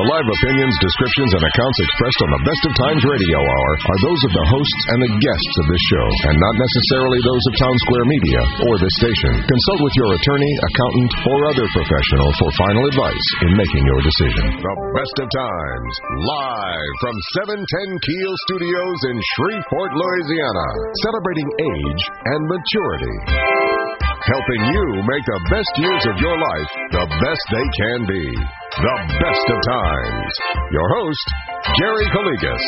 The live opinions, descriptions, and accounts expressed on the Best of Times Radio Hour are those of the hosts and the guests of this show, and not necessarily those of Town Square Media or this station. Consult with your attorney, accountant, or other professional for final advice in making your decision. The Best of Times, live from 710 Keel Studios in Shreveport, Louisiana, celebrating age and maturity helping you make the best years of your life the best they can be. The best of times. Your host, Gary Calligas.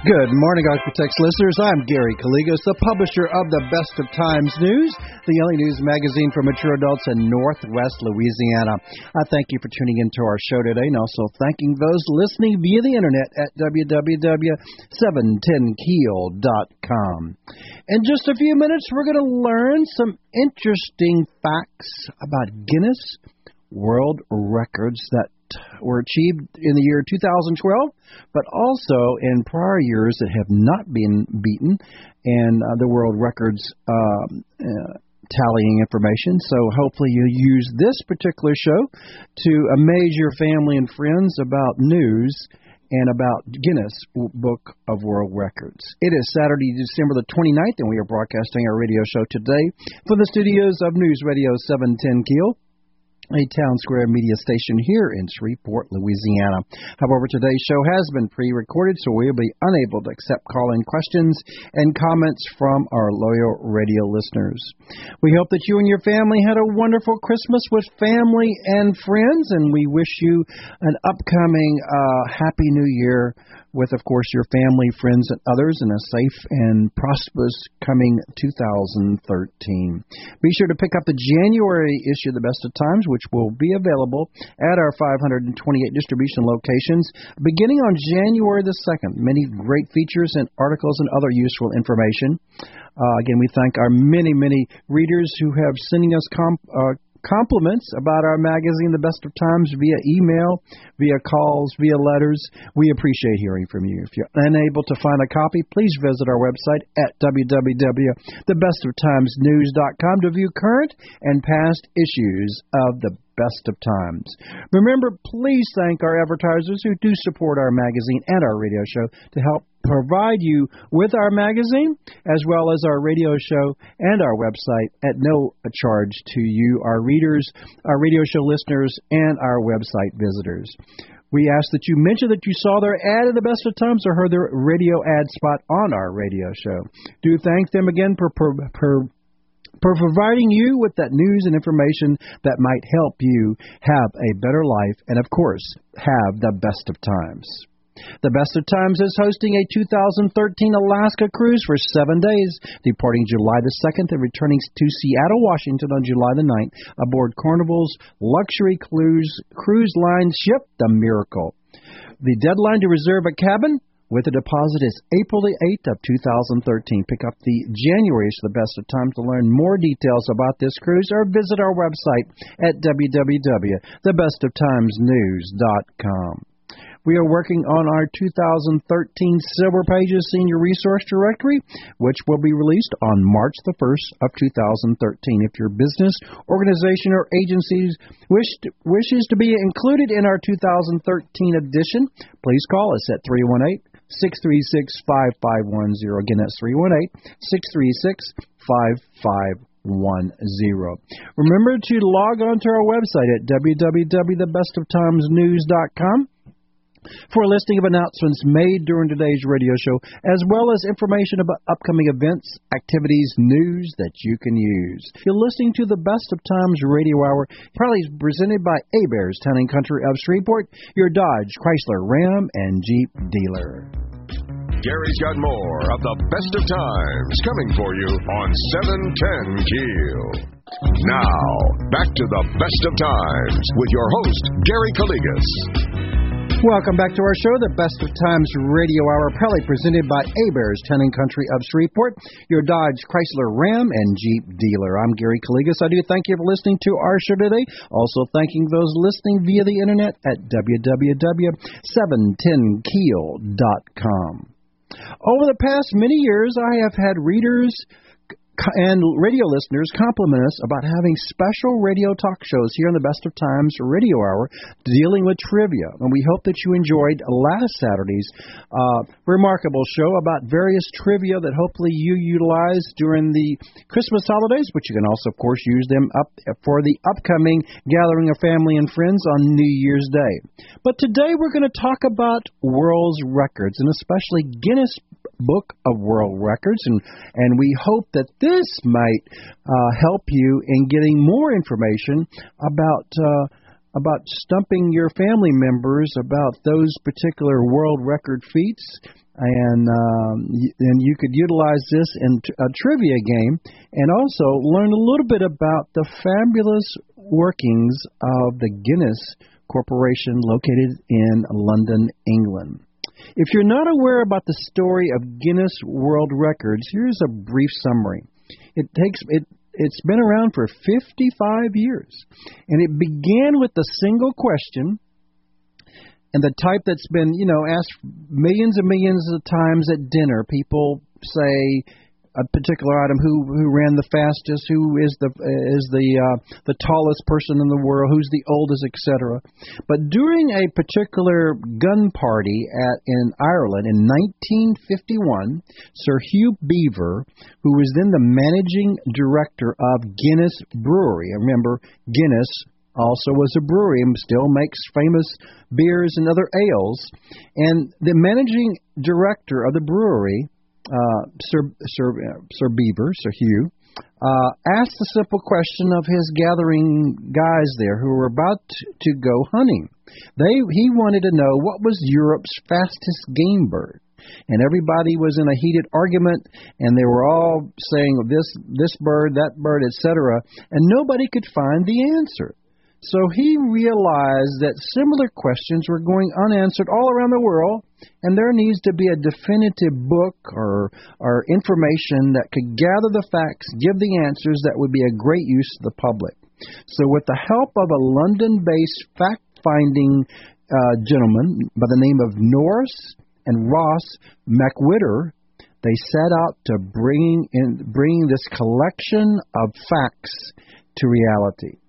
Good morning, ArkLaTex listeners. I'm Gary Calligas, the publisher of the Best of Times News, the only news magazine for mature adults in Northwest Louisiana. I thank you for tuning into our show today and also thanking those listening via the internet at www.710keel.com. In just a few minutes, we're going to learn some interesting facts about Guinness World Records that were achieved in the year 2012, but also in prior years that have not been beaten, and uh, the world records um, uh, tallying information. So hopefully you use this particular show to amaze your family and friends about news and about Guinness Book of World Records. It is Saturday, December the 29th, and we are broadcasting our radio show today from the studios of News Radio 710 Keel a town square media station here in Shreveport, Louisiana. However, today's show has been pre recorded, so we'll be unable to accept call in questions and comments from our loyal radio listeners. We hope that you and your family had a wonderful Christmas with family and friends, and we wish you an upcoming uh, Happy New Year with, of course, your family, friends, and others in a safe and prosperous coming 2013. Be sure to pick up the January issue of the Best of Times, which will be available at our 528 distribution locations beginning on January the 2nd. Many great features and articles and other useful information. Uh, again, we thank our many, many readers who have sending us comp, uh, compliments about our magazine, The Best of Times, via email, via calls, via letters. We appreciate hearing from you. If you're unable to find a copy, please visit our website at www.thebestoftimesnews.com to view current and past issues of the best of times. Remember, please thank our advertisers who do support our magazine and our radio show to help provide you with our magazine as well as our radio show and our website at no charge to you, our readers, our radio show listeners, and our website visitors. We ask that you mention that you saw their ad in the best of times or heard their radio ad spot on our radio show. Do thank them again for, for, for for providing you with that news and information that might help you have a better life and, of course, have the best of times. The Best of Times is hosting a 2013 Alaska cruise for seven days, departing July the 2nd and returning to Seattle, Washington on July the 9th aboard Carnival's luxury cruise, cruise line ship, the Miracle. The deadline to reserve a cabin with a deposit is April the 8th of 2013. Pick up the January is the Best of Times to learn more details about this cruise or visit our website at www.thebestoftimesnews.com. We are working on our 2013 Silver Pages Senior Resource Directory, which will be released on March the 1st of 2013. If your business, organization, or agency wishes to be included in our 2013 edition, please call us at 318 636 5510. Again, that's 318 636 5510. Remember to log on to our website at www.thebestoftimesnews.com for a listing of announcements made during today's radio show, as well as information about upcoming events, activities, news that you can use. If You're listening to the Best of Times Radio Hour, proudly presented by Hebert's Town and Country of Shreveport, your Dodge, Chrysler, Ram, and Jeep dealer. Gary's got more of the best of times coming for you on 710 Keel. Now, back to the best of times with your host, Gary Calligas. Welcome back to our show, the Best of Times Radio Hour, proudly presented by Hebert's Town and Country of Shreveport, your Dodge, Chrysler, Ram, and Jeep dealer. I'm Gary Calligas. I do thank you for listening to our show today. Also, thanking those listening via the internet at www.710keel.com. Over the past many years, I have had readers and radio listeners compliment us about having special radio talk shows here on the Best of Times Radio Hour dealing with trivia. And we hope that you enjoyed last Saturday's uh, remarkable show about various trivia that hopefully you utilize during the Christmas holidays, but you can also, of course, use them up for the upcoming gathering of family and friends on New Year's Day. But today we're going to talk about world's records and especially Guinness Book of World Records, and and we hope that this might uh, help you in getting more information about. Uh, about stumping your family members about those particular world record feats, and um, and you could utilize this in a trivia game, and also learn a little bit about the fabulous workings of the Guinness Corporation located in London, England. If you're not aware about the story of Guinness World Records, here's a brief summary. It takes it it's been around for 55 years, and it began with a single question, and the type that's been you know asked millions and millions of times at dinner. People say, a particular item who who ran the fastest who is the is the uh, the tallest person in the world who's the oldest etc but during a particular gun party at in Ireland in 1951 Sir Hugh Beaver who was then the managing director of Guinness Brewery remember Guinness also was a brewery and still makes famous beers and other ales and the managing director of the brewery uh, Sir, Sir, uh, Sir Beaver, Sir Hugh, uh, asked the simple question of his gathering guys there who were about to go hunting. They he wanted to know what was Europe's fastest game bird. And everybody was in a heated argument, and they were all saying this this bird, that bird, etc. And nobody could find the answer. So he realized that similar questions were going unanswered all around the world, and there needs to be a definitive book or, or information that could gather the facts, give the answers that would be a great use to the public. So, with the help of a London based fact finding uh, gentleman by the name of Norris and Ross McWhirter, they set out to bring in bring this collection of facts to reality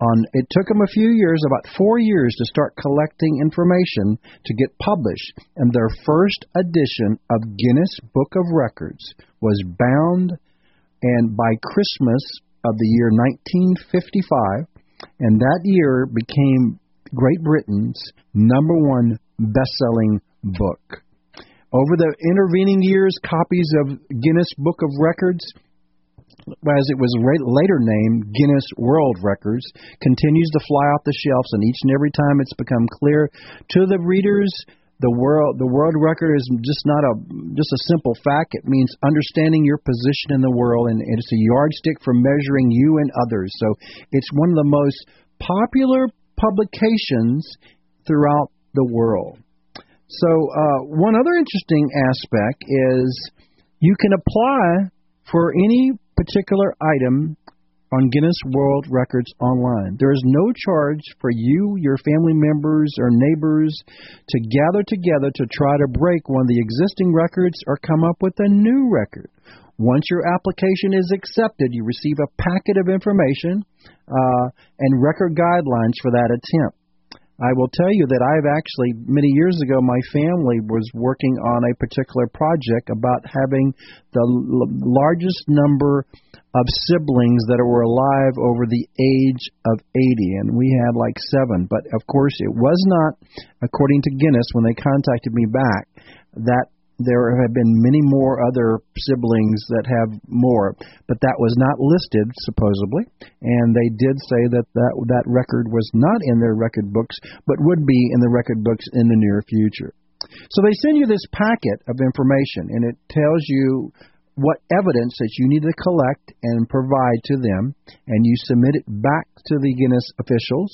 on it took them a few years about four years to start collecting information to get published and their first edition of guinness book of records was bound and by christmas of the year 1955 and that year became great britain's number one best-selling book. Over the intervening years copies of guinness book of records as it was later named Guinness World Records, continues to fly off the shelves, and each and every time it's become clear to the readers the world the world record is just not a just a simple fact. It means understanding your position in the world and it's a yardstick for measuring you and others. So it's one of the most popular publications throughout the world. So uh, one other interesting aspect is you can apply for any particular item on Guinness World Records online. There is no charge for you, your family members, or neighbors to gather together to try to break one of the existing records or come up with a new record. Once your application is accepted, you receive a packet of information uh, and record guidelines for that attempt. I will tell you that I've actually, many years ago, my family was working on a particular project about having the l- largest number of siblings that were alive over the age of 80, and we had like seven. But of course, it was not, according to Guinness, when they contacted me back, that there have been many more other siblings that have more, but that was not listed supposedly, and they did say that that that record was not in their record books, but would be in the record books in the near future. So they send you this packet of information, and it tells you what evidence that you need to collect and provide to them, and you submit it back to the Guinness officials,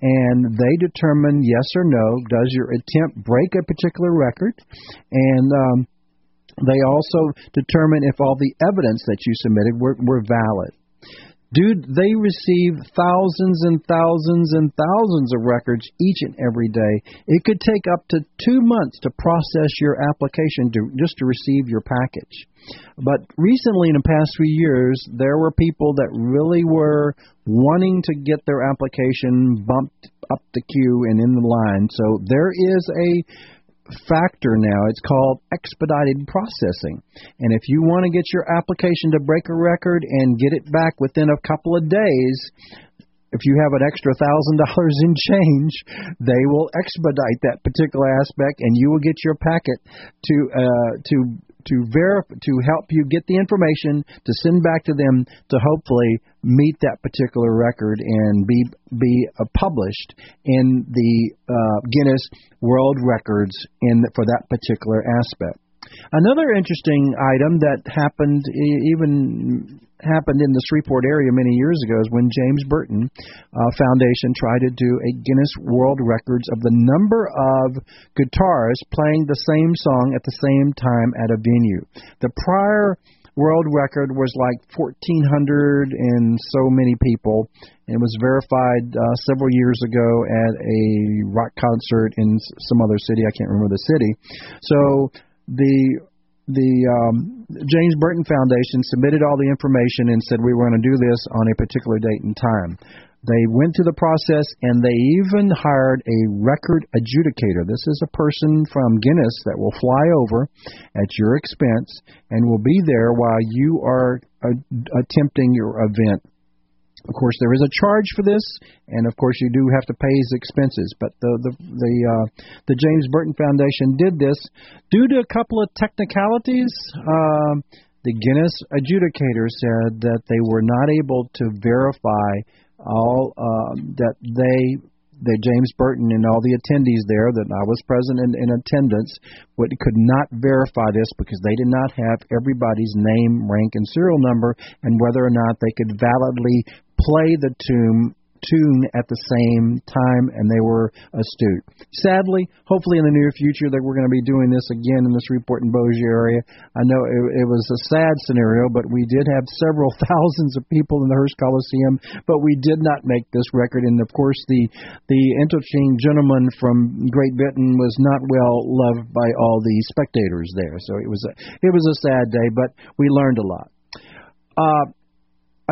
and they determine yes or no. Does your attempt break a particular record? And um, they also determine if all the evidence that you submitted were, were valid. Dude, they receive thousands and thousands and thousands of records each and every day. It could take up to two months to process your application to, just to receive your package. But recently, in the past few years, there were people that really were wanting to get their application bumped up the queue and in the line. So there is a factor now. It's called expedited processing. And if you want to get your application to break a record and get it back within a couple of days, if you have an extra thousand dollars in change, they will expedite that particular aspect, and you will get your packet to uh, to to verify to help you get the information to send back to them to hopefully meet that particular record and be be uh, published in the uh, Guinness World Records in for that particular aspect. Another interesting item that happened even happened in the Shreveport area many years ago is when James Burton uh, Foundation tried to do a Guinness World Records of the number of guitarists playing the same song at the same time at a venue. The prior world record was like 1,400 and so many people. and It was verified uh, several years ago at a rock concert in some other city. I can't remember the city. So the the um, James Burton Foundation submitted all the information and said we were going to do this on a particular date and time. They went through the process and they even hired a record adjudicator. This is a person from Guinness that will fly over at your expense and will be there while you are uh, attempting your event of course, there is a charge for this, and of course, you do have to pay his expenses. But the the the, uh, the James Burton Foundation did this due to a couple of technicalities. Uh, the Guinness adjudicator said that they were not able to verify all uh, that they that James Burton and all the attendees there that I was present in, in attendance would, could not verify this because they did not have everybody's name, rank, and serial number, and whether or not they could validly play the tune tune at the same time, and they were astute. Sadly, hopefully in the near future that we're going to be doing this again in the Shreveport and Bossier area. I know it, it was a sad scenario, but we did have several thousands of people in the Hirsch Coliseum, but we did not make this record. And of course, the the interchange gentleman from Great Britain was not well loved by all the spectators there. So it was a, it was a sad day, but we learned a lot. Uh,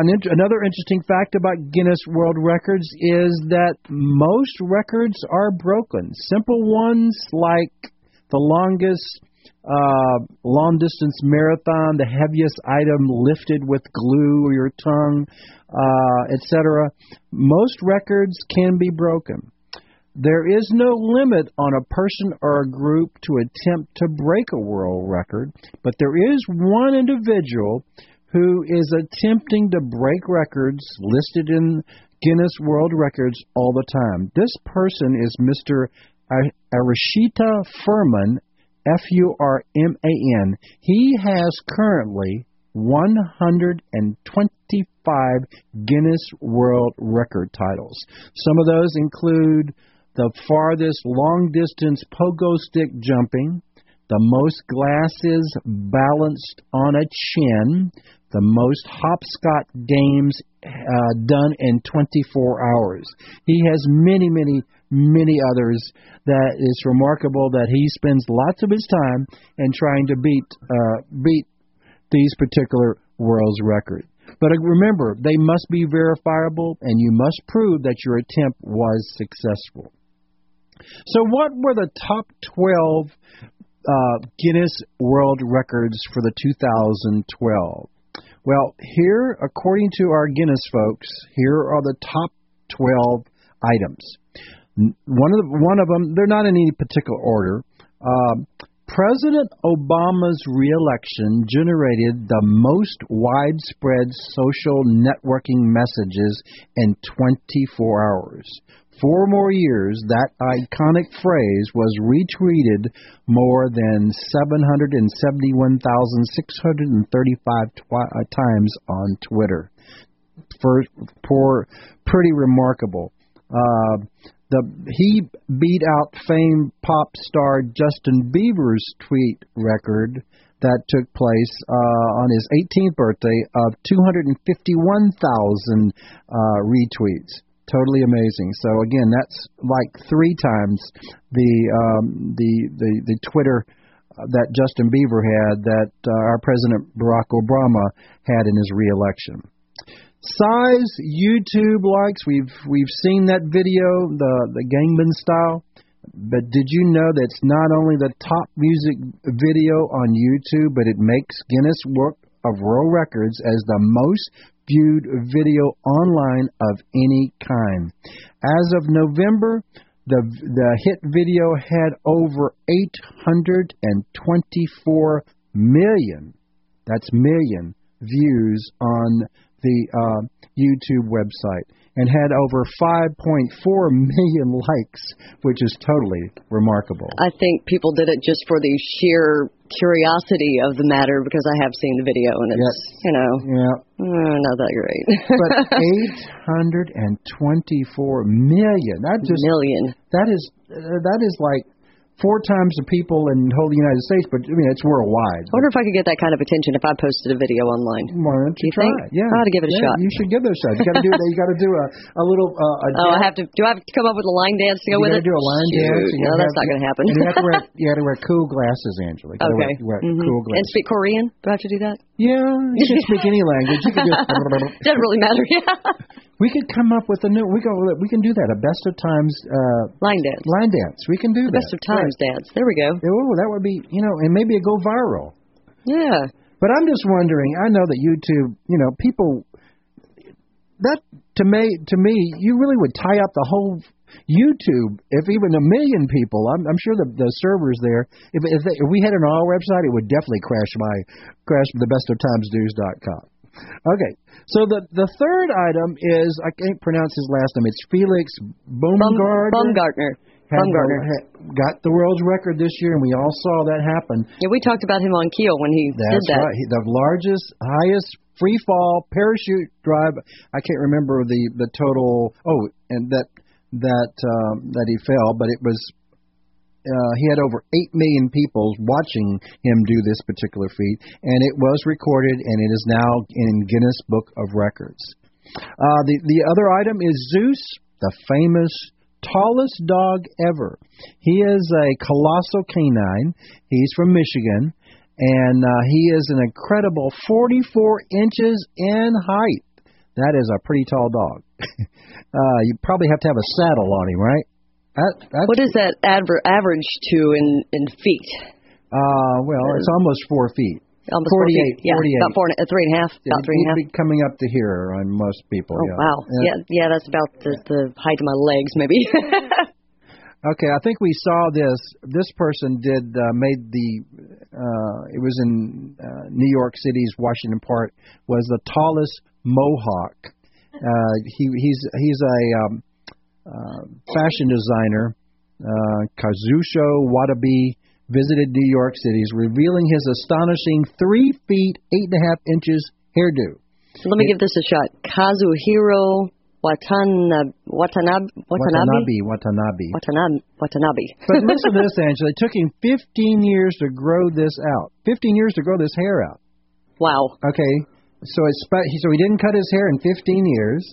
int- another interesting fact about Guinness World Records is that most records are broken. Simple ones like the longest uh, long distance marathon, the heaviest item lifted with glue or your tongue, uh, etc. Most records can be broken. There is no limit on a person or a group to attempt to break a world record, but there is one individual who is attempting to break records listed in Guinness World Records all the time. This person is Mr. Ashrita Furman, F U R M A N. He has currently 125 Guinness World Record titles. Some of those include the farthest long distance pogo stick jumping, the most glasses balanced on a chin, the most hopscotch games uh, done in 24 hours. He has many, many, many others that is remarkable that he spends lots of his time in trying to beat uh, beat these particular world's records. But uh, remember, they must be verifiable, and you must prove that your attempt was successful. So, what were the top 12 uh, Guinness World Records for the 2012? Well, here, according to our Guinness folks, here are the top 12 items. One of the, one of them, they're not in any particular order. Uh, President Obama's reelection generated the most widespread social networking messages in 24 hours four more years, that iconic phrase was retweeted more than 771,635 twi- uh, times on Twitter. For, for pretty remarkable. Uh, the he beat out famed pop star Justin Bieber's tweet record that took place uh, on his 18th birthday of 251,000 uh, retweets. Totally amazing. So again, that's like three times the um, the, the the Twitter uh, that Justin Bieber had that uh, our President Barack Obama had in his reelection. Psy's YouTube likes. We've we've seen that video, the the Gangnam style. But did you know that it's not only the top music video on YouTube, but it makes Guinness Book of World Records as the most viewed video online of any kind. As of November, the the hit video had over 824 million. That's million views on the uh, YouTube website and had over 5.4 million likes, which is totally remarkable. I think people did it just for the sheer curiosity of the matter because I have seen the video and it's, you know, Yeah, uh, not that great. but 824 million. That just million. that is uh, that is like four times the people in the whole United States, but I mean it's worldwide. I wonder if I could get that kind of attention if I posted a video online. Why don't you, You try think? it? Yeah, I ought to give it a yeah, shot. You should give it a shot. You got to do you got to do a a little uh, a Oh, I have to. Do I have to come up with a line dance to go you with it? do a line Shoot, dance. You No, that's have- not going to happen. You have to wear you have to wear cool glasses, Angela. You okay. Wear, wear Mhm. cool And speak Korean? Do I have to do that? Yeah, you can speak any language. You can just Doesn't really matter. Yeah. We could come up with a new. We go. We can do that. A best of times uh, line dance. line dance. We can do that. Best of times dance. There we go. Oh, that would be you know, and maybe it go viral. Yeah. But I'm just wondering. I know that YouTube, you know, people that to me, to me, you really would tie up the whole YouTube if even a million people. I'm, I'm sure the the servers there. If if, they, if we had it on our website, it would definitely crash my crash the best of times news.com. Okay, so the the third item is I can't pronounce his last name. It's Felix Baumgartner. Baumgartner. Baumgartner. got the world's record this year, and we all saw that happen. Yeah, we talked about him on Keel when he That's did that. right. He, the largest, highest free fall parachute drive. I can't remember the the total. Oh, and that that um, that he fell, but it was. Uh, he had over eight million people watching him do this particular feat, and it was recorded, and it is now in Guinness Book of Records. Uh, the the other item is Zeus, the famous tallest dog ever. He is a colossal canine. He's from Michigan, and uh, he is an incredible 44 inches in height. That is a pretty tall dog. uh, you probably have to have a saddle on him, right? That, What is that adver- average to in in feet? Uh, well, it's almost four feet. Almost four 48, feet. Yeah, 48. about four and a, three and a half. About three and a He'd be coming up to here on most people. Oh yeah. wow. Yeah. Yeah, yeah, that's about the the height of my legs, maybe. Okay, I think we saw this. This person did uh, made the. Uh, it was in uh, New York City's Washington Park. Was the tallest Mohawk. Uh, he he's he's a um, uh, fashion designer. Uh, Kazucho Watabe visited New York City, revealing his astonishing three feet eight and a half inches hairdo. Let me give this a shot. Kazuhiro Watanabe Watanabe Watanabe Watanabe. Watanabe. Watanabe Watanabe. But listen to this, Angela. It took him 15 years to grow this out. 15 years to grow this hair out. wow. Okay, so spe- so he didn't cut his hair in 15 years.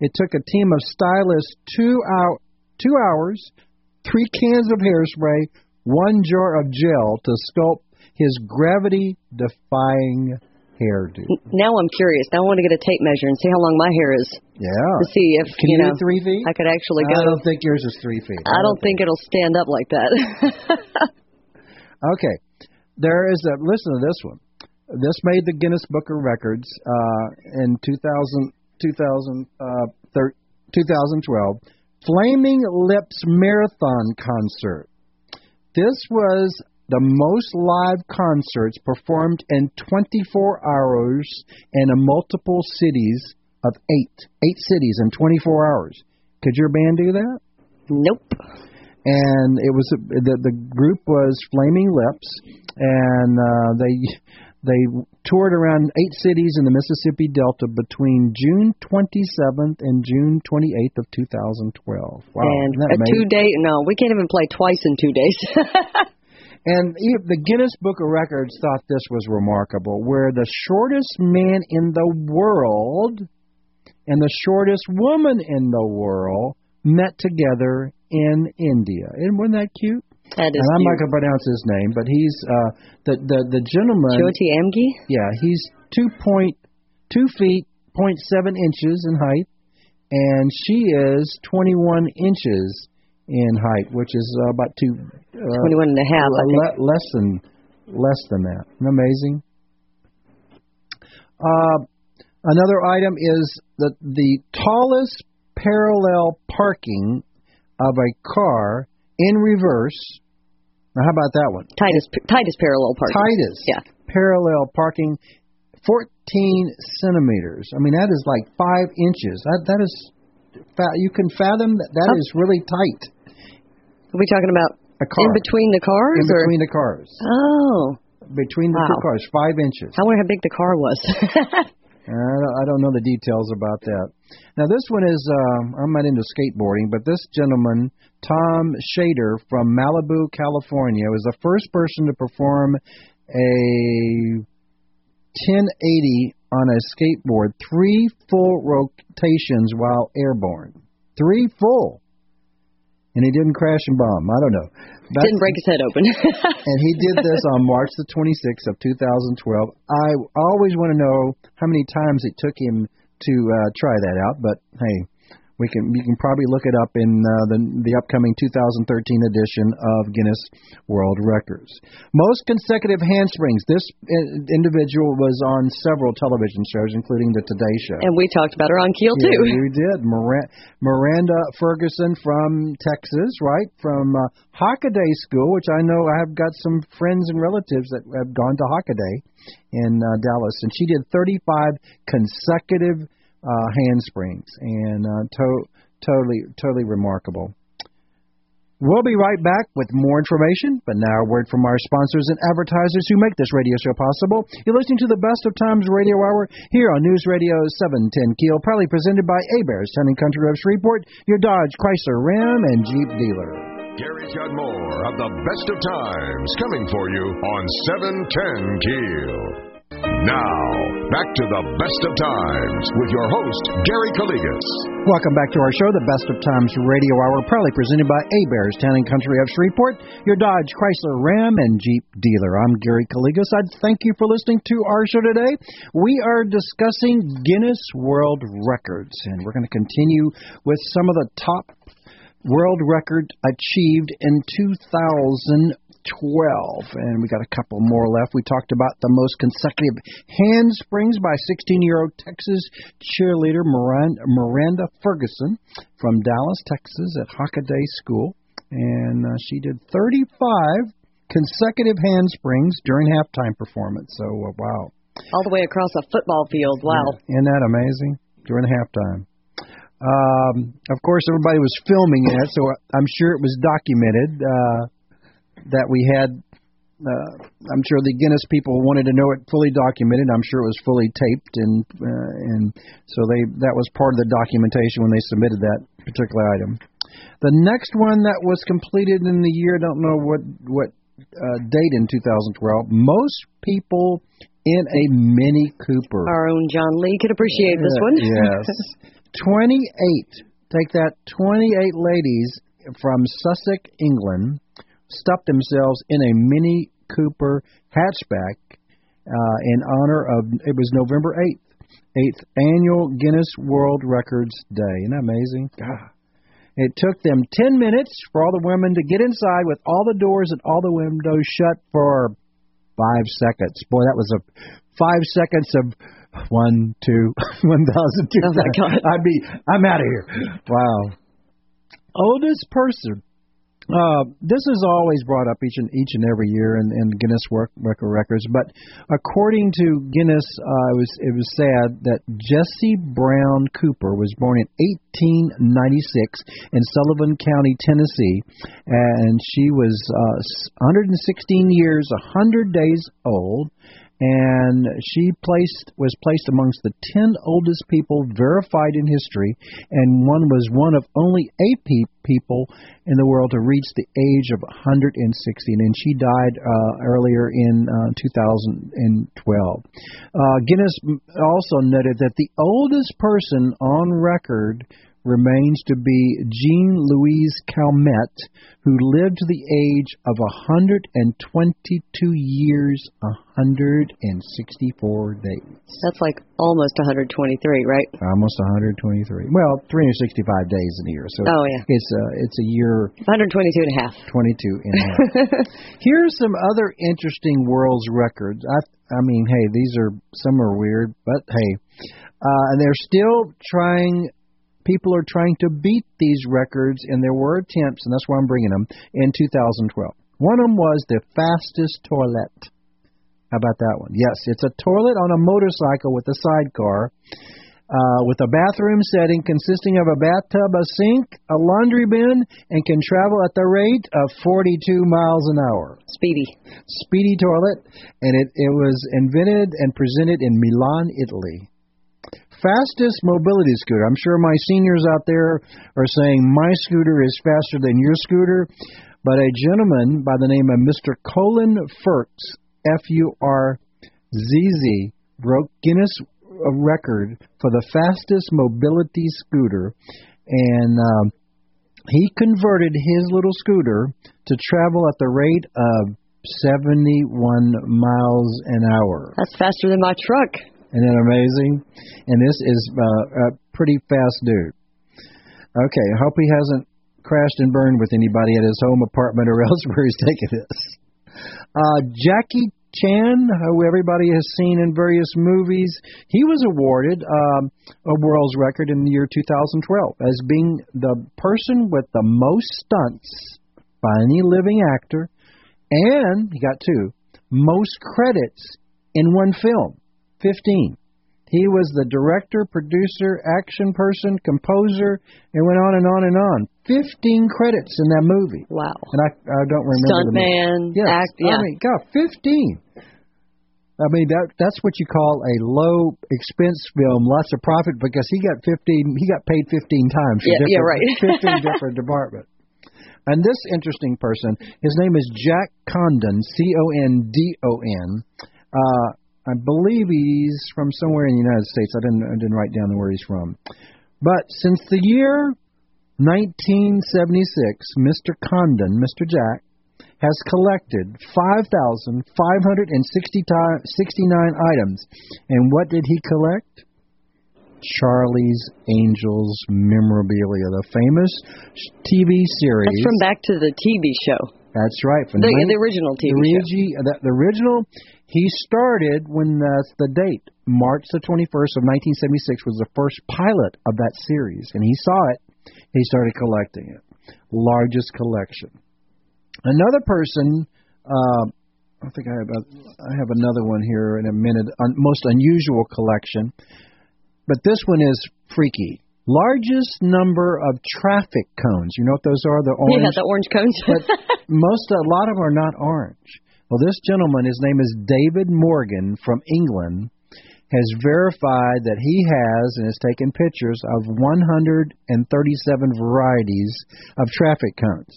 It took a team of stylists two out two hours, three cans of hairspray, one jar of gel to sculpt his gravity-defying hairdo. Now I'm curious. Now I want to get a tape measure and see how long my hair is Yeah. to see if Can you know three feet? I could actually go. I don't think yours is three feet. I don't think it'll stand up like that. Okay. There is a listen to this one. This made the Guinness Book of Records uh, in 2000, 2000, uh, thir- 2012. Flaming Lips Marathon Concert. This was the most live concerts performed in 24 hours in a multiple cities of eight. Eight cities in 24 hours. Could your band do that? nope. and it was the the group was Flaming Lips, and uh, they they toured around eight cities in the Mississippi Delta between June 27th and June 28th of 2012. Wow, and a two day no, we can't even play twice in two days. And the Guinness Book of Records thought this was remarkable, where the shortest man in the world and the shortest woman in the world met together in India. And wasn't that cute? That is and I'm not going to pronounce his name, but he's uh, the the the gentleman. Jyoti Amge? Yeah, he's two point two feet point seven inches in height, and she is 21 inches in height, which is uh, about two. Uh, 21 and a half, think. le- less than less than that. Isn't that amazing? Uh, another item is the the tallest parallel parking of a car in reverse. Now, how about that one? Titus, Titus parallel parking. Titus. Yeah. Parallel parking, 14 centimeters. I mean, that is like five inches. That that is, you can fathom that that Oh. is really tight. Are we talking about A car. in between the cars? In or? between the cars. Oh. Between the two cars, five inches. I wonder how big the car was. I don't, know the details about that. Now, this one is, uh, I'm not into skateboarding, but this gentleman, Tom Shader from Malibu, California, was the first person to perform a 1080 on a skateboard, three full rotations while airborne. Three full. And he didn't crash and bomb. I don't know. That's- Didn't break his head open. and he did this on March the 26th of 2012. I always want to know how many times it took him to uh, try that out, but hey, we can you can probably look it up in uh, the the upcoming 2013 edition of Guinness World Records. Most consecutive handsprings. This uh, individual was on several television shows, including the Today Show. and we talked about her on Keel, Yeah, too. we did. Miranda, Miranda Ferguson from Texas, right? From uh, Hockaday School, which I know I have got some friends and relatives that have gone to Hockaday in uh, Dallas, and she did 35 consecutive uh, handsprings, and uh, to- totally, totally remarkable. We'll be right back with more information, but now a word from our sponsors and advertisers who make this radio show possible. You're listening to the Best of Times Radio Hour here on News Radio 710 Keel, proudly presented by Hebert's, Town and Country of Shreveport, your Dodge, Chrysler, Ram, and Jeep dealer. Gary's got more of the best of times coming for you on 710 Keel. Now, back to the best of times with your host, Gary Calligas. Welcome back to our show, the Best of Times Radio Hour, proudly presented by A Bears Town and Country of Shreveport, your Dodge, Chrysler, Ram, and Jeep dealer. I'm Gary Calligas. I'd thank you for listening to our show today. We are discussing Guinness World Records, and we're going to continue with some of the top world record achieved in 2012 and we got a couple more left we talked about the most consecutive handsprings by 16-year-old texas cheerleader miranda, miranda ferguson from dallas texas at hockaday school and uh, she did 35 consecutive handsprings during halftime performance so uh, wow All the way across a football field. Wow. isn't that amazing during halftime um, of course, everybody was filming it, so I'm sure it was documented uh, that we had. Uh, I'm sure the Guinness people wanted to know it fully documented. I'm sure it was fully taped, and uh, and so they that was part of the documentation when they submitted that particular item. The next one that was completed in the year, I don't know what what uh, date in 2012. Most people in a Mini Cooper. Our own John Lee could appreciate this one. yes. 28. Take that. 28 ladies from Sussex, England, stuffed themselves in a Mini Cooper hatchback uh, in honor of, it was November 8th, 8th annual Guinness World Records Day. Isn't that amazing? God. It took them 10 minutes for all the women to get inside with all the doors and all the windows shut for five seconds. Boy, that was a five seconds of one, two, one thousand, two Oh, my. God. I'd be, I'm out of here. Wow. Oldest person. Uh, this is always brought up each and each and every year in, in Guinness Record Records, but according to Guinness, uh, it was it was said that Jesse Brown Cooper was born in 1896 in Sullivan County, Tennessee, and she was uh, 116 years, 100 days old, and she placed was placed amongst the 10 oldest people verified in history and one was one of only eight pe- people in the world to reach the age of 116. and she died uh, earlier in uh, 2012 uh, guinness also noted that the oldest person on record remains to be Jean Louise Calmette, who lived to the age of 122 years, 164 days. That's like almost 123, right? Almost 123. Well, 365 days in a year. So oh yeah, it's a it's a year. 122 and a half. 22 and a half. Here's some other interesting world's records. I I mean, hey, these are some are weird, but hey, uh, and they're still trying people are trying to beat these records, and there were attempts, and that's why I'm bringing them, in 2012. One of them was the fastest toilet. How about that one? Yes, it's a toilet on a motorcycle with a sidecar. Uh, with a bathroom setting consisting of a bathtub, a sink, a laundry bin, and can travel at the rate of 42 miles an hour. Speedy. Speedy toilet, and it, it was invented and presented in Milan, Italy fastest mobility scooter. I'm sure my seniors out there are saying my scooter is faster than your scooter, but a gentleman by the name of Mr. Colin Furze, F U R Z Z, broke Guinness record for the fastest mobility scooter, and um, he converted his little scooter to travel at the rate of 71 miles an hour. That's faster than my truck. Isn't that amazing? And this is uh, a pretty fast dude. Okay, I hope he hasn't crashed and burned with anybody at his home apartment or else where he's taking this. Uh, Jackie Chan, who everybody has seen in various movies, he was awarded um, a world's record in the year 2012 as being the person with the most stunts by any living actor, and he got two most credits in one film. 15. He was the director, producer, action person, composer, and went on and on and on. 15 credits in that movie. Wow. And I, I don't remember Stuntman. Yes. act, yeah. I mean, God, 15. I mean that that's what you call a low expense film, lots of profit because he got fifteen he got paid fifteen times for yeah, different, yeah, right. fifteen different departments. And this interesting person, his name is Jack Condon, C O N D O N. Uh I believe he's from somewhere in the United States. I didn't I didn't write down where he's from. But since the year 1976, Mr. Condon, Mr. Jack, has collected 5,569 items. And what did he collect? Charlie's Angels memorabilia, the famous TV series. That's from back to the TV show. That's right. From the, the original TV the, show. The, the original he started when that's the date, March the 21st of 1976 was the first pilot of that series, and he saw it. He started collecting it. Largest collection. Another person, uh, I think I have a, I have another one here in a minute. Un, most unusual collection, but this one is freaky. Largest number of traffic cones. You know what those are? The orange. Yeah, the orange cones. but most, a lot of them are not orange. Well, this gentleman, his name is David Morgan from England, has verified that he has and has taken pictures of 137 varieties of traffic cones.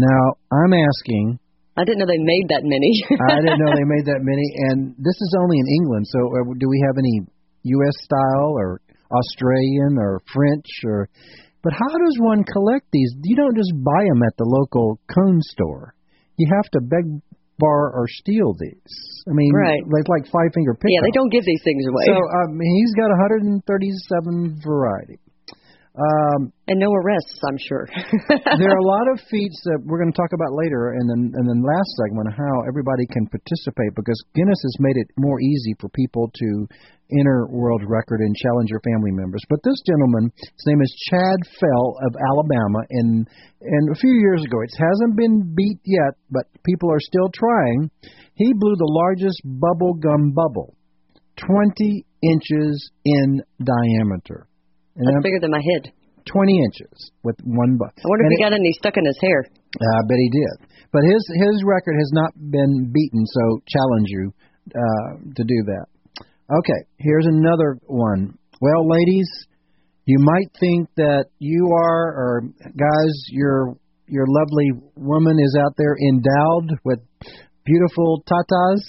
Now, I'm asking. I didn't know they made that many. I didn't know they made that many, and this is only in England. So, uh, do we have any U.S. style or Australian or French or? But how does one collect these? You don't just buy them at the local cone store. You have to beg bar or steal these. I mean, right. like like five finger pick. Yeah, they don't give these things away. So um, he's got 137 variety. Um, and no arrests, I'm sure. there are a lot of feats that we're going to talk about later, and then and then last segment how everybody can participate because Guinness has made it more easy for people to enter world record and challenge your family members. But this gentleman, his name is Chad Fell of Alabama, and and a few years ago, it hasn't been beat yet, but people are still trying. He blew the largest bubble gum bubble, 20 inches in diameter. And That's bigger than my head. 20 inches with one butt. I wonder and if he got any stuck in his hair. I bet he did. But his his record has not been beaten, so challenge you uh, to do that. Okay, here's another one. Well, ladies, you might think that you are, or guys, your your lovely woman is out there endowed with beautiful tatas.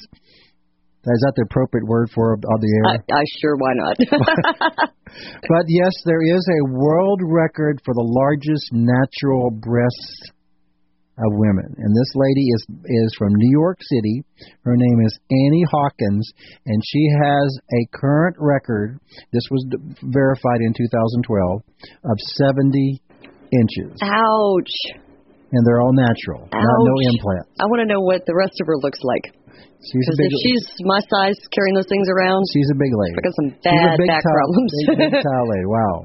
Is that the appropriate word for on the air? I, I sure why not. but yes, there is a world record for the largest natural breasts of women. And this lady is is from New York City. Her name is Annie Hawkins, and she has a current record. This was verified in 2012 of 70 inches. Ouch. And they're all natural, Ouch. not no implants. I want to know what the rest of her looks like. She's a big. if she's my size, carrying those things around, she's a big lady. she's got some bad back tall, problems. Big, big lady. Wow.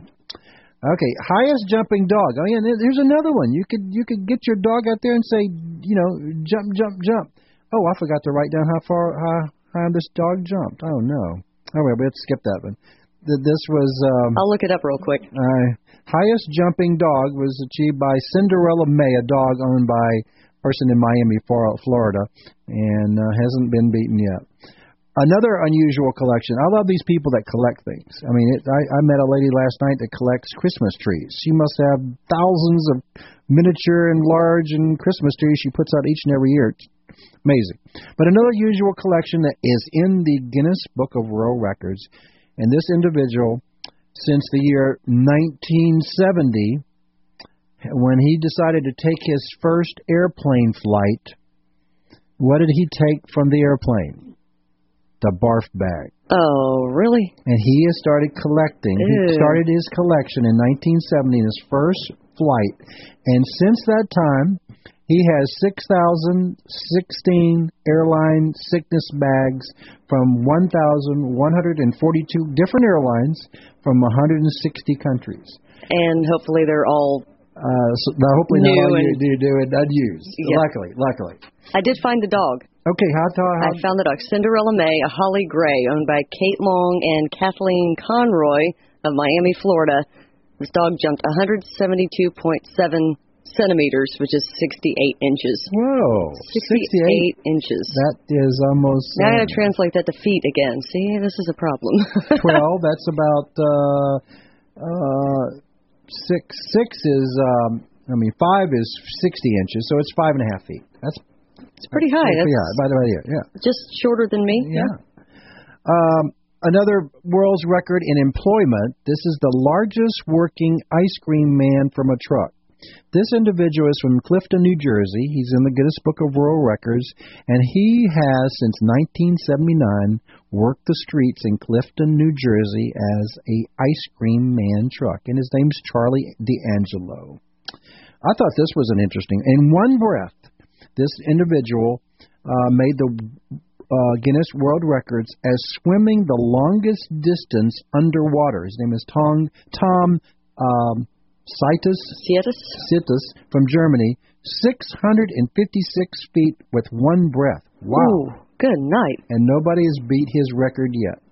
Okay, highest jumping dog. Oh yeah, there's another one. You could you could get your dog out there and say, you know, jump, jump, jump. Oh, I forgot to write down how far how high this dog jumped. Oh no. Oh well, we have to skip that one. Th- This was um, I'll look it up real quick. uh, highest jumping dog was achieved by Cinderella May, a dog owned by person in Miami, Flor- Florida, and uh, hasn't been beaten yet. Another unusual collection. I love these people that collect things. I mean, it, I, I met a lady last night that collects Christmas trees. She must have thousands of miniature and large and Christmas trees she puts out each and every year. It's amazing. But another usual collection that is in the Guinness Book of World Records, and this individual, since the year 1970, when he decided to take his first airplane flight, what did he take from the airplane? The barf bag. Oh, really? And he has started collecting. He started his collection in 1970 in his first flight. And since that time, he has 6,016 airline sickness bags from 1,142 different airlines from 160 countries. And hopefully they're all. Uh, so now hopefully not all you do do it unused. Yeah. Luckily, luckily. I did find the dog. Okay, how tall? I found the dog. Cinderella May, a Holly Gray, owned by Kate Long and Kathleen Conroy of Miami, Florida. This dog jumped 172.7 centimeters, which is 68 inches. whoa, 68 inches. That is almost. now I um, gotta translate that to feet again. See, this is a problem. 12 that's about uh uh six six is um i mean five is sixty inches so it's five and a half feet. That's it's pretty high. yeah That's by the way yeah yeah. just shorter than me. yeah. Um another world's record in employment. This is the largest working ice cream man from a truck this individual is from Clifton, New Jersey. He's in the Guinness Book of World Records, and he has, since 1979, worked the streets in Clifton, New Jersey as a ice cream man truck, and his name's Charlie D'Angelo. I thought this was an interesting. In one breath, this individual uh, made the uh, Guinness World Records as swimming the longest distance underwater. His name is Tom Tom um, Sietas Sietas? Sietas from Germany, 656 feet with one breath. Wow. Ooh, good night. And nobody has beat his record yet.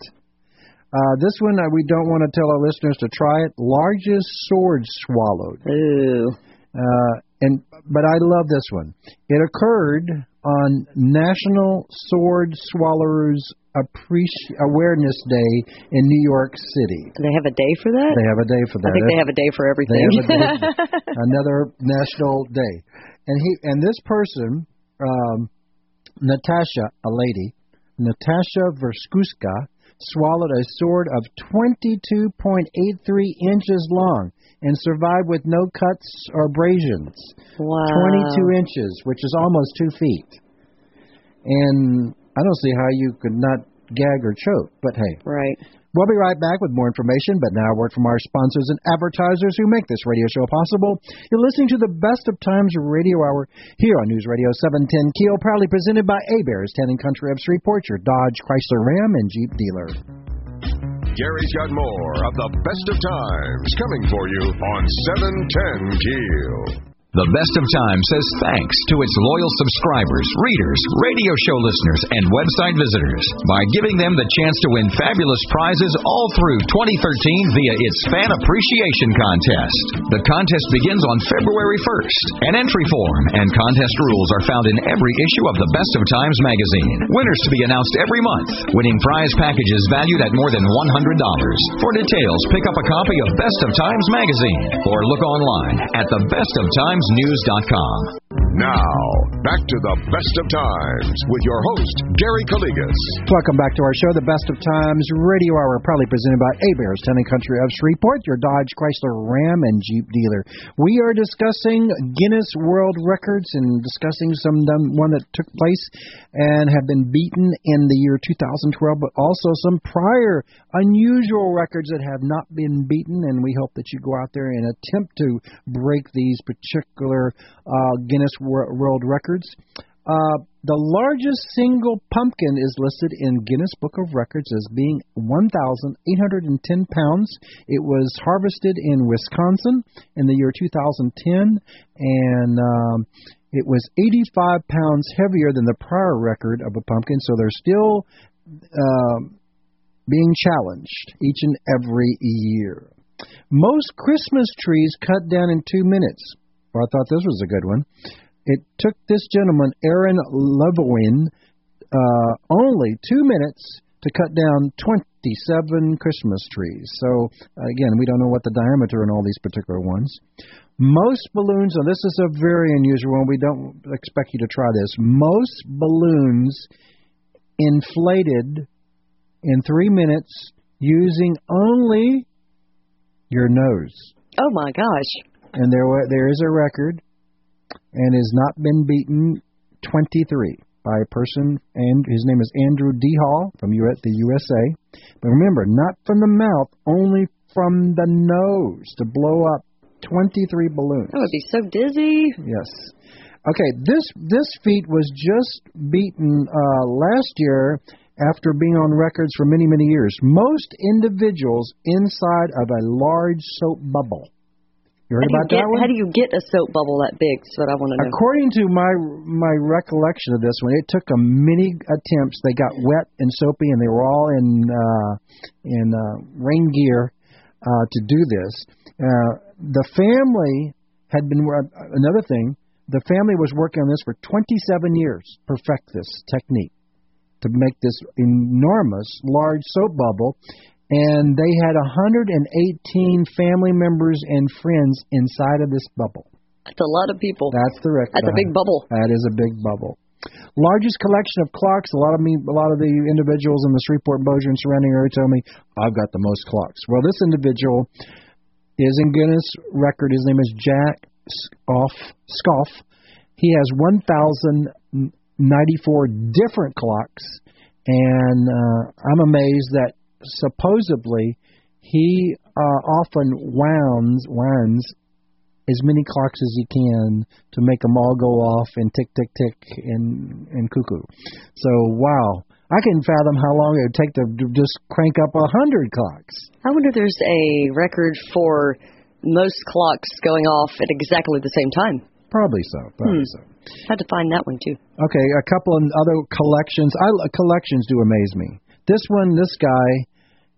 Uh, this one uh, we don't want to tell our listeners to try it. Largest sword swallowed. Ooh. Uh, and but I love this one. It occurred on National Sword Swallowers Appreci- Awareness Day in New York City. Do they have a day for that? They have a day for that. I think they have a day for everything. They have a day, another national day, and he and this person, um, Natasha, a lady, Natasha Veruschka, swallowed a sword of 22.83 inches long and survived with no cuts or abrasions. wow. 22 inches, which is almost two feet. And I don't see how you could not gag or choke, but hey. Right. We'll be right back with more information, but now a word from our sponsors and advertisers who make this radio show possible. You're listening to the Best of Times Radio Hour here on News Radio 710 Keel, proudly presented by Hebert's, Town and Country of Shreveport, your Dodge, Chrysler, Ram, and Jeep dealer. Gary's got more of the best of times coming for you on 710 Keel. The Best of Time says thanks to its loyal subscribers, readers, radio show listeners, and website visitors by giving them the chance to win fabulous prizes all through 2013 via its Fan Appreciation Contest. The contest begins on February 1st. An entry form and contest rules are found in every issue of the Best of Times magazine. Winners to be announced every month, winning prize packages valued at more than $100. For details, pick up a copy of Best of Times magazine or look online at thebestoftimesnews.com. Now, back to the best of times with your host, Gary Calligas. Welcome back to our show, The Best of Times Radio Hour, proudly presented by Hebert's, Town Country of Shreveport, your Dodge, Chrysler, Ram, and Jeep dealer. We are discussing Guinness World Records and discussing some one that took place and have been beaten in the year 2012, but also some prior unusual records that have not been beaten, and we hope that you go out there and attempt to break these particular uh, Guinness World Records. Uh, the largest single pumpkin is listed in Guinness Book of Records as being 1,810 pounds. It was harvested in Wisconsin in the year 2010, and um, it was 85 pounds heavier than the prior record of a pumpkin. So they're still uh, being challenged each and every year. Most Christmas trees cut down in two minutes. Well, I thought this was a good one. It took this gentleman, Erin Lavoie, uh, only two minutes to cut down 27 Christmas trees. So, again, we don't know what the diameter in all these particular ones. Most balloons, and this is a very unusual one, we don't expect you to try this. Most balloons inflated in three minutes using only your nose. Oh my gosh. And there there is a record and has not been beaten 23 by a person, and his name is Andrew D. Hall from U- the USA. But remember, not from the mouth, only from the nose to blow up 23 balloons. That would be so dizzy. Yes. Okay, this this feat was just beaten uh, last year after being on records for many many years. Most individuals inside of a large soap bubble you heard about get, that one? How do you get a soap bubble that big? That's what I want to know. According to my my recollection of this one, it took a many attempts. They got wet and soapy, and they were all in uh, in uh, rain gear uh, to do this. Uh, the family had been uh, another thing. The family was working on this for 27 years, perfect this technique to make this enormous large soap bubble and they had 118 family members and friends inside of this bubble. That's a lot of people. That's the record. That's a big bubble. That is a big bubble. Largest collection of clocks. A lot of me, a lot of the individuals in the Shreveport, Bossier, and surrounding area tell me I've got the most clocks. Well, this individual is in Guinness record. His name is Jack Scoff. Scoff. He has 1,094 different clocks, and uh, I'm amazed that supposedly he uh, often wounds wounds as many clocks as he can to make them all go off and tick tick tick and and cuckoo. So wow, I can fathom how long it would take to just crank up a hundred clocks. I wonder if there's a record for most clocks going off at exactly the same time. Probably so. Probably hmm. so. Had to find that one too. Okay, a couple of other collections. I collections do amaze me. This one, this guy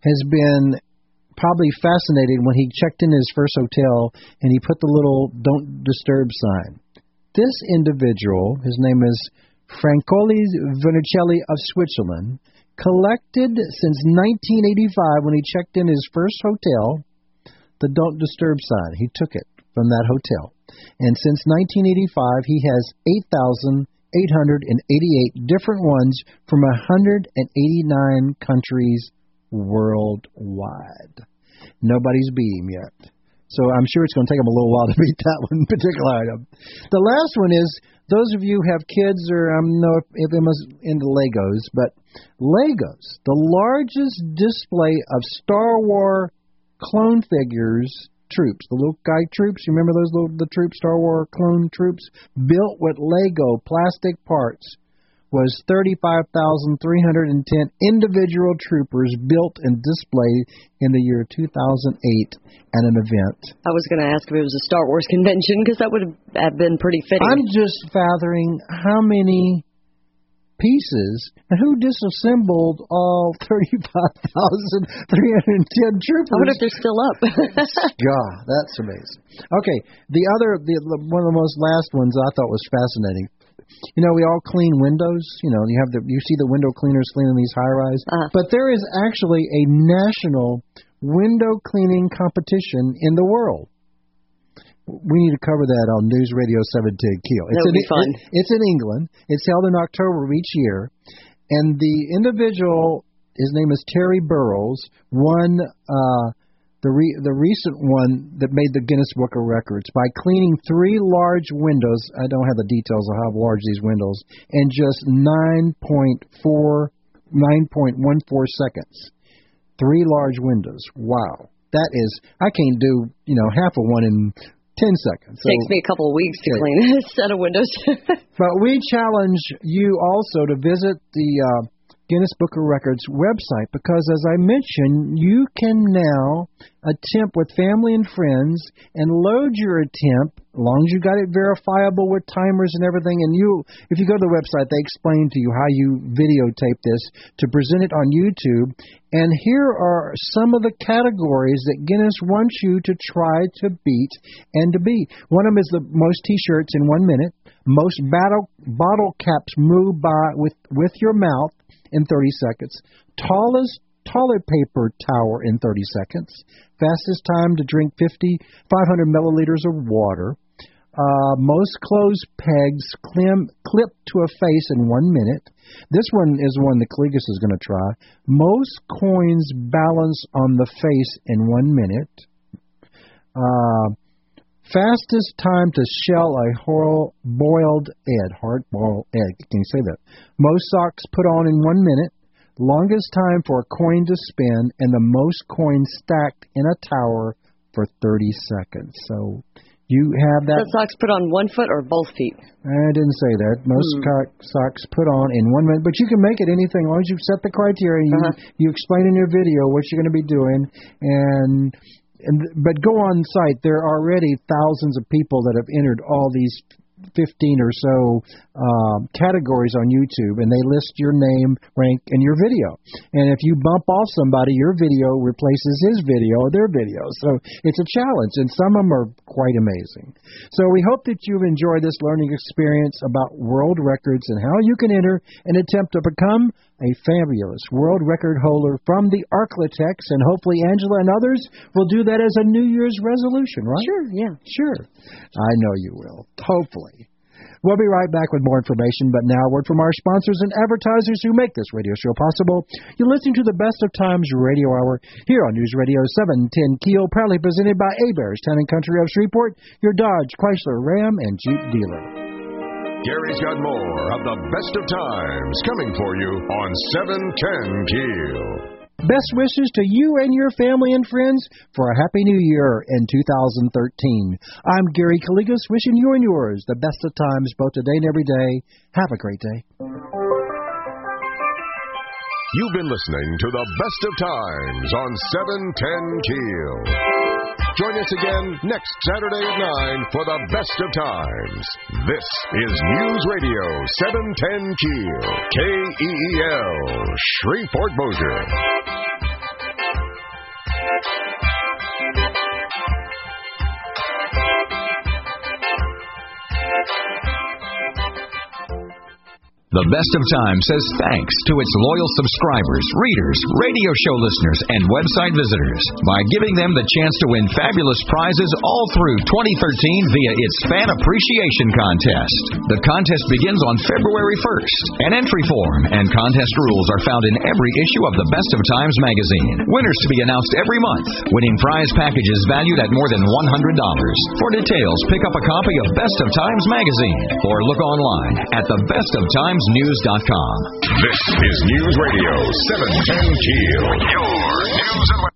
has been probably fascinated when he checked in his first hotel and he put the little don't disturb sign. This individual, his name is Francoli Vernicelli of Switzerland, collected since 1985 when he checked in his first hotel the don't disturb sign. He took it from that hotel. And since 1985, he has 8,888 different ones from 189 countries worldwide. Nobody's beat him yet. So I'm sure it's going to take him a little while to beat that one particular item. The last one is those of you who have kids, or I don't know if, if Emma's into Legos, but Legos, the largest display of Star Wars clone figures troops, the little guy troops. You remember those little the troops, Star Wars clone troops, built with Lego plastic parts, was 35,310 individual troopers built and displayed in the year 2008 at an event. I was going to ask if it was a Star Wars convention because that would have been pretty fitting. I'm just fathering how many pieces and who disassembled all 35,310 troopers. I wonder if they're still up. God, that's amazing. Okay, the other, the, one of the most last ones I thought was fascinating you know, we all clean windows. You know, you have the you see the window cleaners cleaning these high rise, uh-huh. but there is actually a national window cleaning competition in the world. We need to cover that on News Radio 710 Keel. It's that would in, be fun. It, it's in England. It's held in October each year, and the individual, his name is Terry Burrows, won. Uh, the re- the recent one that made the Guinness Book of Records by cleaning three large windows. I don't have the details of how large these windows in just 9.4 9.14 seconds. Three large windows. Wow. That is I can't do, you know, half of one in 10 seconds. So, Takes me a couple of weeks to clean a set of windows. but we challenge you also to visit the uh, Guinness Book of Records website because, as I mentioned, you can now attempt with family and friends and load your attempt, as long as you got it verifiable with timers and everything. And you, if you go to the website, they explain to you how you videotape this to present it on YouTube. And here are some of the categories that Guinness wants you to try to beat and to beat. One of them is the most T-shirts in one minute, most battle, bottle caps moved by with with your mouth in 30 seconds. Tallest toilet paper tower in 30 seconds. Fastest time to drink 50, 500 milliliters of water. Uh, most clothes pegs clim, clipped to a face in one minute. This one is one that Clegus is going to try. Most coins balance on the face in one minute. Uh, Fastest time to shell a whole boiled egg, hard boiled egg. Can you say that? Most socks put on in one minute. Longest time for a coin to spin, and the most coins stacked in a tower for 30 seconds. So you have that. The socks put on one foot or both feet? I didn't say that. Most hmm. socks put on in one minute, but you can make it anything as long as you set the criteria. You uh-huh. you explain in your video what you're going to be doing, and and but go on site. There are already thousands of people that have entered all these 15 or so um, categories on YouTube, and they list your name, rank, and your video. And if you bump off somebody, your video replaces his video or their video. So it's a challenge, and some of them are quite amazing. So we hope that you've enjoyed this learning experience about world records and how you can enter and attempt to become a fabulous world record holder from the ArkLaTex, and hopefully Angela and others will do that as a New Year's resolution, right? Sure, yeah. Sure. I know you will. Hopefully. We'll be right back with more information, but now a word from our sponsors and advertisers who make this radio show possible. You're listening to the Best of Times Radio Hour here on News Radio 710 Keel, proudly presented by Heberts Town and Country of Shreveport, your Dodge, Chrysler, Ram, and Jeep dealer. Gary's got more of the best of times coming for you on 710 Keel. Best wishes to you and your family and friends for a happy new year in 2013. I'm Gary Calligas wishing you and yours the best of times both today and every day. Have a great day. You've been listening to the best of times on 710 Keel. Join us again next Saturday at 9 for the best of times. This is News Radio 710 Keel, K-E-E-L, Shreveport Bossier. The Best of Time says thanks to its loyal subscribers, readers, radio show listeners, and website visitors by giving them the chance to win fabulous prizes all through 2013 via its Fan Appreciation Contest. The contest begins on February 1st. An entry form and contest rules are found in every issue of the Best of Times magazine. Winners to be announced every month, winning prize packages valued at more than $100. For details, pick up a copy of Best of Times magazine or look online at the Best of Times News.com. This is News Radio 710 Keel. Your news